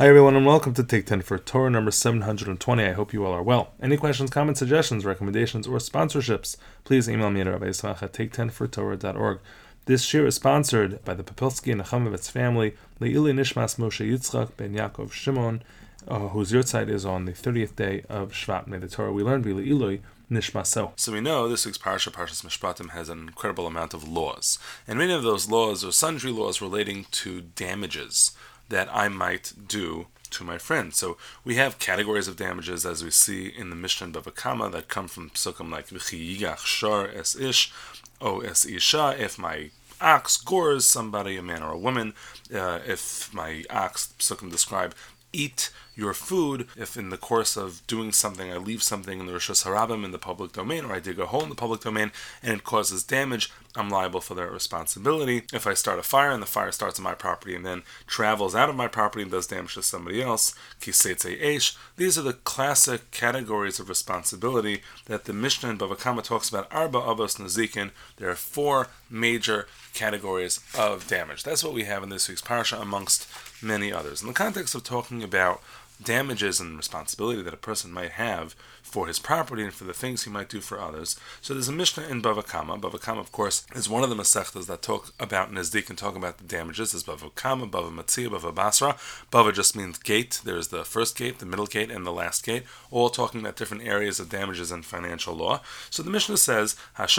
Hi, everyone, and welcome to Take 10 for Torah number 720. I hope you all are well. Any questions, comments, suggestions, recommendations, or sponsorships, please email me at rabbiismach at take10fortorah.org. This year is sponsored by the Papilsky and Chamovitz family, Le'ili Nishmas Moshe Yitzchak ben Yaakov Shimon, uh, whose yahrzeit is on the 30th day of Shvat. May the Torah we learned be Le'iloi Nishmaso. So we know this week's Parsha, Parshas Mishpatim, has an incredible amount of laws. And many of those laws are sundry laws relating to damages that I might do to my friend. So we have categories of damages as we see in the Mishnah Bava Kama that come from psukim like V'chiyigach shar es ish, o es isha, if my ox gores somebody, a man or a woman, uh, if my ox, psukim describe, eat your food if in the course of doing something I leave something in the Rosh Harabim in the public domain or I dig a hole in the public domain and it causes damage, I'm liable for that responsibility. If I start a fire and the fire starts on my property and then travels out of my property and does damage to somebody else, kisetze eish, these are the classic categories of responsibility that the Mishnah in Bava Kama talks about arba avos nazikin. There are four major categories of damage. That's what we have in this week's parsha amongst many others. In the context of talking about damages and responsibility that a person might have for his property and for the things he might do for others. So there's a Mishnah in Bava Kama. Bava Kama, of course, is one of the Masechtas that talk about Nezdik and talk about the damages. There's Bava Kama, Bava Matzia, Bava Basra. Bava just means gate. There's the first gate, the middle gate, and the last gate, all talking about different areas of damages in financial law. So the Mishnah says, if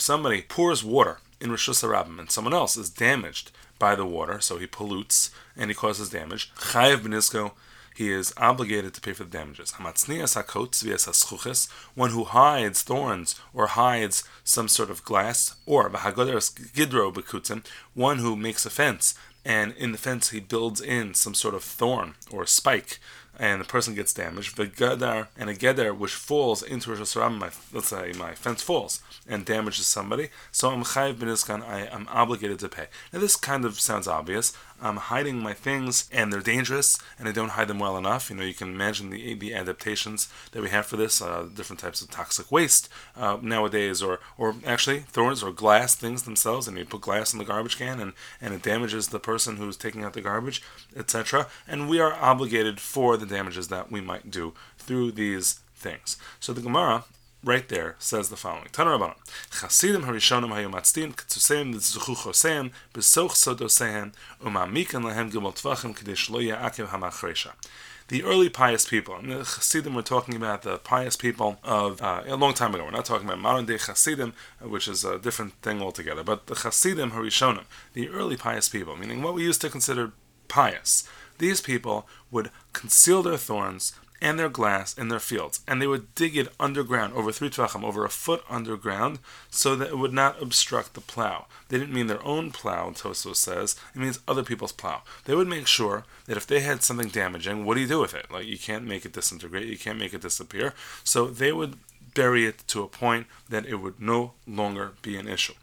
somebody pours water in Rosh Hashanah and someone else is damaged by the water, so he pollutes and he causes damage. Chayev benisko, he is obligated to pay for the damages. Hakotz One who hides thorns or hides some sort of glass, or gidro one who makes a fence and in the fence he builds in some sort of thorn or spike and the person gets damaged, the gadar and a gedar which falls into Rosh my let's say my fence falls and damages somebody, so I'm chayiv ben I am obligated to pay. Now this kind of sounds obvious. I'm hiding my things and they're dangerous and I don't hide them well enough. You know, you can imagine the the adaptations that we have for this, uh, different types of toxic waste uh, nowadays, or or actually thorns or glass things themselves, and you put glass in the garbage can and and it damages the person who's taking out the garbage, etc. And we are obligated for the damages that we might do through these things. So the Gemara right there says the following: Chasidim Harishonim Lo Hamachresha. The early pious people, and the Chassidim we're talking about the pious people of uh, a long time ago. We're not talking about modern day Chassidim, which is a different thing altogether. But the Chassidim Harishonim, the early pious people, meaning what we used to consider pious, these people would conceal their thorns and their glass in their fields, and they would dig it underground, over three tvachim, over a foot underground, so that it would not obstruct the plow. They didn't mean their own plow, Toso says, it means other people's plow. They would make sure that if they had something damaging, what do you do with it? Like, you can't make it disintegrate, you can't make it disappear. So they would bury it to a point that it would no longer be an issue.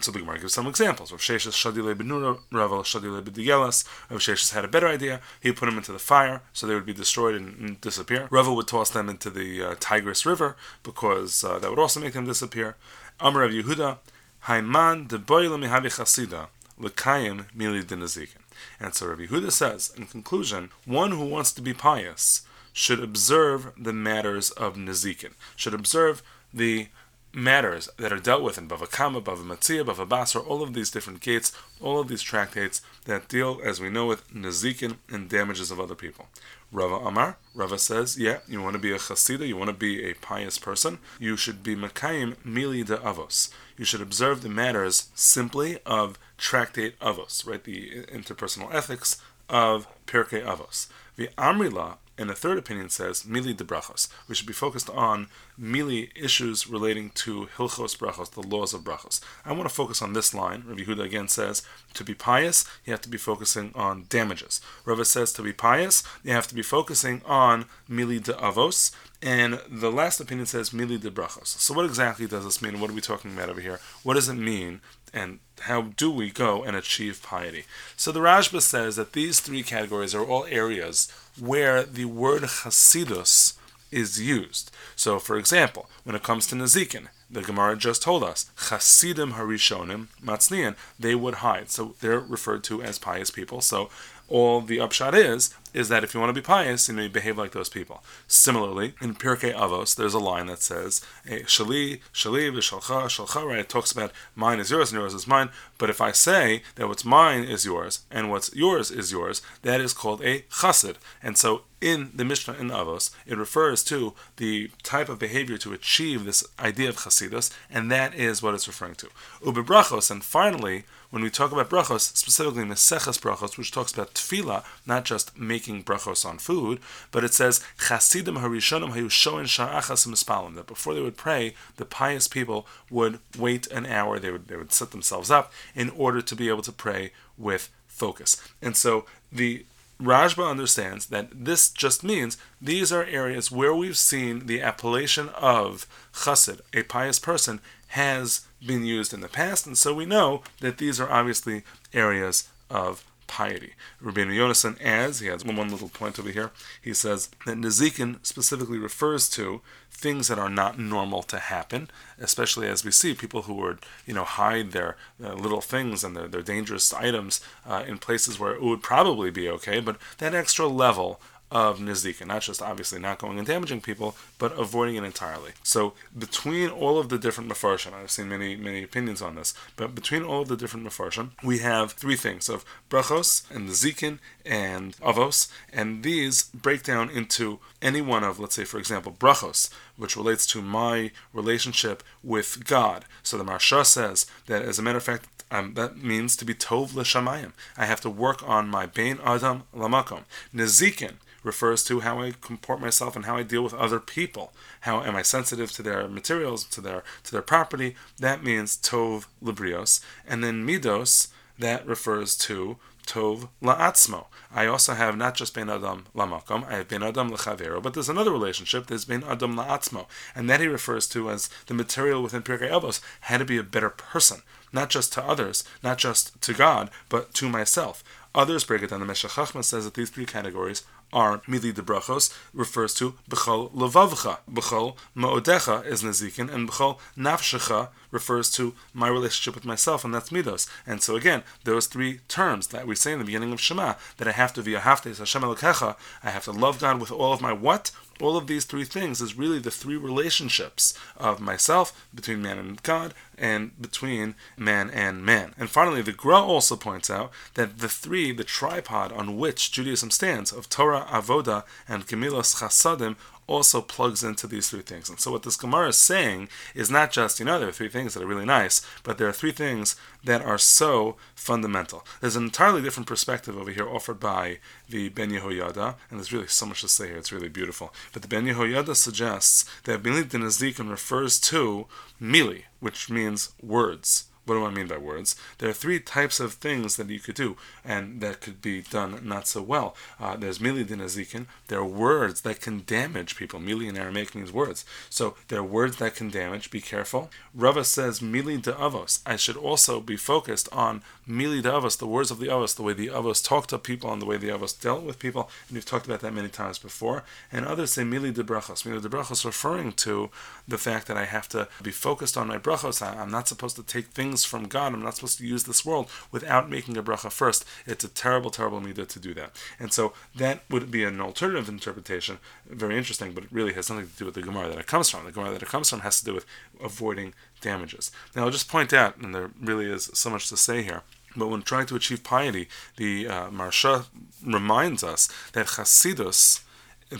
So the Gemara gives some examples. Rav Sheshes Shadile Benura, Rav Shadile Bedigelas. Rav Sheshes had a better idea. He put them into the fire so they would be destroyed and, and disappear. Rava would toss them into the uh, Tigris River because uh, that would also make them disappear. Amr Rav Yehuda, Haiman de Mihavi Chasida, Lekayim Mili Dinazikin. And so Rav Yehuda says, in conclusion, one who wants to be pious should observe the matters of Nazikin, should observe the matters that are dealt with in Bava Kama, Bava Matzia, Bava Basra, all of these different gates, all of these tractates that deal, as we know, with nazikin and damages of other people. Rava Amar, Rava says, yeah, you want to be a chasida, you want to be a pious person, you should be Makayim Mili de Avos. You should observe the matters simply of tractate Avos, right, the interpersonal ethics of Pirkei Avos. The Amrila and the third opinion says mili de brachos. We should be focused on mili issues relating to hilchos brachos, the laws of brachos. I want to focus on this line. Rabbi Huda again says to be pious, you have to be focusing on damages. Rava says to be pious, you have to be focusing on mili de avos. And the last opinion says mili de brachos. So what exactly does this mean? What are we talking about over here? What does it mean? And how do we go and achieve piety? So the Rashba says that these three categories are all areas where the word chasidus is used. So, for example, when it comes to Nazikin, the Gemara just told us, Chasidim Harishonim Matznian, they would hide. So they're referred to as pious people. So all the upshot is is that if you want to be pious, you know, you behave like those people. Similarly, in Pirkei Avos, there's a line that says, Shali, Shali, Shalcha, Shalcha, right? It talks about mine is yours and yours is mine. But if I say that what's mine is yours and what's yours is yours, that is called a chassid. And so in the Mishnah in Avos, it refers to the type of behavior to achieve this idea of chasidus, and that is what it's referring to. Ubebrachos, and finally, when we talk about brachos, specifically Meseches brachos, which talks about tefillah, not just making brachos on food, but it says chasidim harishonim mispalim that before they would pray, the pious people would wait an hour. They would they would set themselves up in order to be able to pray with focus. And so the Rashba understands that this just means these are areas where we've seen the appellation of chassid, a pious person, has been used in the past, and so we know that these are obviously areas of piety. Rabbeinu Yonason adds, he has one, one little point over here, he says that Nezikin specifically refers to things that are not normal to happen, especially as we see people who would, you know, hide their uh, little things and their, their dangerous items uh, in places where it would probably be okay, but that extra level of Nizika, not just obviously not going and damaging people, but avoiding it entirely. So between all of the different mafarshim, I've seen many many opinions on this, but between all of the different mafarshim, we have three things of brachos and zikin and avos, and these break down into any one of, let's say, for example, brachos, which relates to my relationship with God. So the Maharsha says that, as a matter of fact, um, that means to be tov l'shamayim. I have to work on my bein adam lamakom. Nezikin refers to how I comport myself and how I deal with other people. How am I sensitive to their materials, to their to their property? That means tov librios. And then midos, that refers to tov la'atzmo. I also have not just ben adam lamakom, I have ben adam lechavero, but there's another relationship, there's ben adam la'atzmo, and that he refers to as the material within Pirkei Avos had to be a better person, not just to others, not just to God, but to myself. Others break it down. The Meshech Chachma says that these three categories are Mili de Brachos, refers to Bechol Levavcha. Bechol Ma'odecha is Nezikin, and Bechol Nafshecha refers to my relationship with myself, and that's Midos. And so again, those three terms that we say in the beginning of Shema, that I have to be a Haftes Hashem Elokecha, I have to love God with all of my what? All of these three things is really the three relationships of myself, between man and God, and between man and man. And finally, the Gra also points out that the three, the tripod on which Judaism stands, of Torah, Avoda, and Gemilas Chasadim, also plugs into these three things. And so what this Gemara is saying is not just, you know, there are three things that are really nice, but there are three things that are so fundamental. There's an entirely different perspective over here offered by the Ben Yehoyada, and there's really so much to say here, it's really beautiful. But the Ben Yehoyada suggests that Milit Dinazdikin refers to Mili, which means words. What do I mean by words? There are three types of things that you could do, and that could be done not so well. Uh, there's mili dinazikin. There are words that can damage people. Mili in Aramaic means words. So there are words that can damage. Be careful. Rava says mili de avos. I should also be focused on mili de avos, the words of the avos, the way the avos talk to people, and the way the avos dealt with people. And we've talked about that many times before. And others say mili de brachos. Mili de brachos referring to the fact that I have to be focused on my brachos. I, I'm not supposed to take things things from God. I'm not supposed to use this world without making a bracha first. It's a terrible, terrible midah to do that. And so that would be an alternative interpretation, very interesting, but it really has nothing to do with the Gemara that it comes from. The Gemara that it comes from has to do with avoiding damages. Now, I'll just point out, and there really is so much to say here. But when trying to achieve piety, the uh, Maharsha reminds us that Chasidus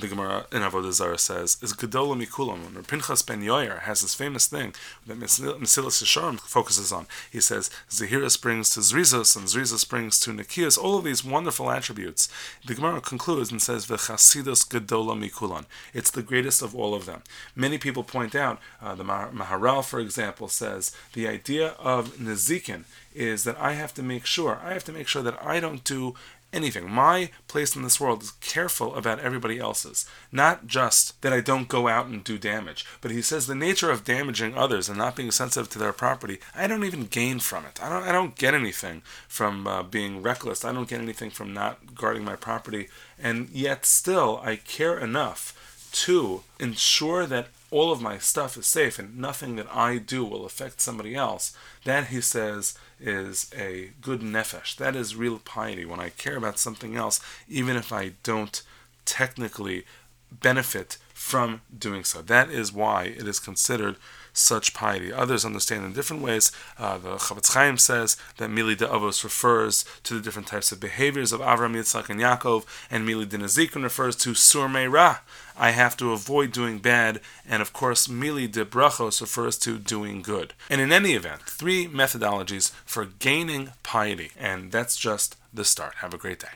the Gemara in Avodah Zarah says is Gedola Mikulam. When Pinchas ben Yoyer has this famous thing that Mesilas Yesharim focuses on. He says Zahira springs to Zrizos and Zrizos springs to Nikias. All of these wonderful attributes. The Gemara concludes and says V'chasidos Gedola Mikulan. It's the greatest of all of them. Many people point out uh, the Maharal, for example, says the idea of Nezikin is that I have to make sure I have to make sure that I don't do anything. My place in this world is careful about everybody else's. Not just that I don't go out and do damage, but he says the nature of damaging others and not being sensitive to their property, I don't even gain from it. I don't, I don't get anything from uh, being reckless. I don't get anything from not guarding my property. And yet still, I care enough to ensure that all of my stuff is safe and nothing that I do will affect somebody else. That, he says, is a good nefesh. That is real piety. When I care about something else, even if I don't technically benefit from doing so. That is why it is considered such piety. Others understand in different ways. Uh, the Chafetz Chaim says that Mili de Avos refers to the different types of behaviors of Avram, Yitzchak, and Yaakov, and Mili de Nezikin refers to Sur Ra. I have to avoid doing bad, and of course, Mili de Brachos refers to doing good. And in any event, three methodologies for gaining piety, and that's just the start. Have a great day.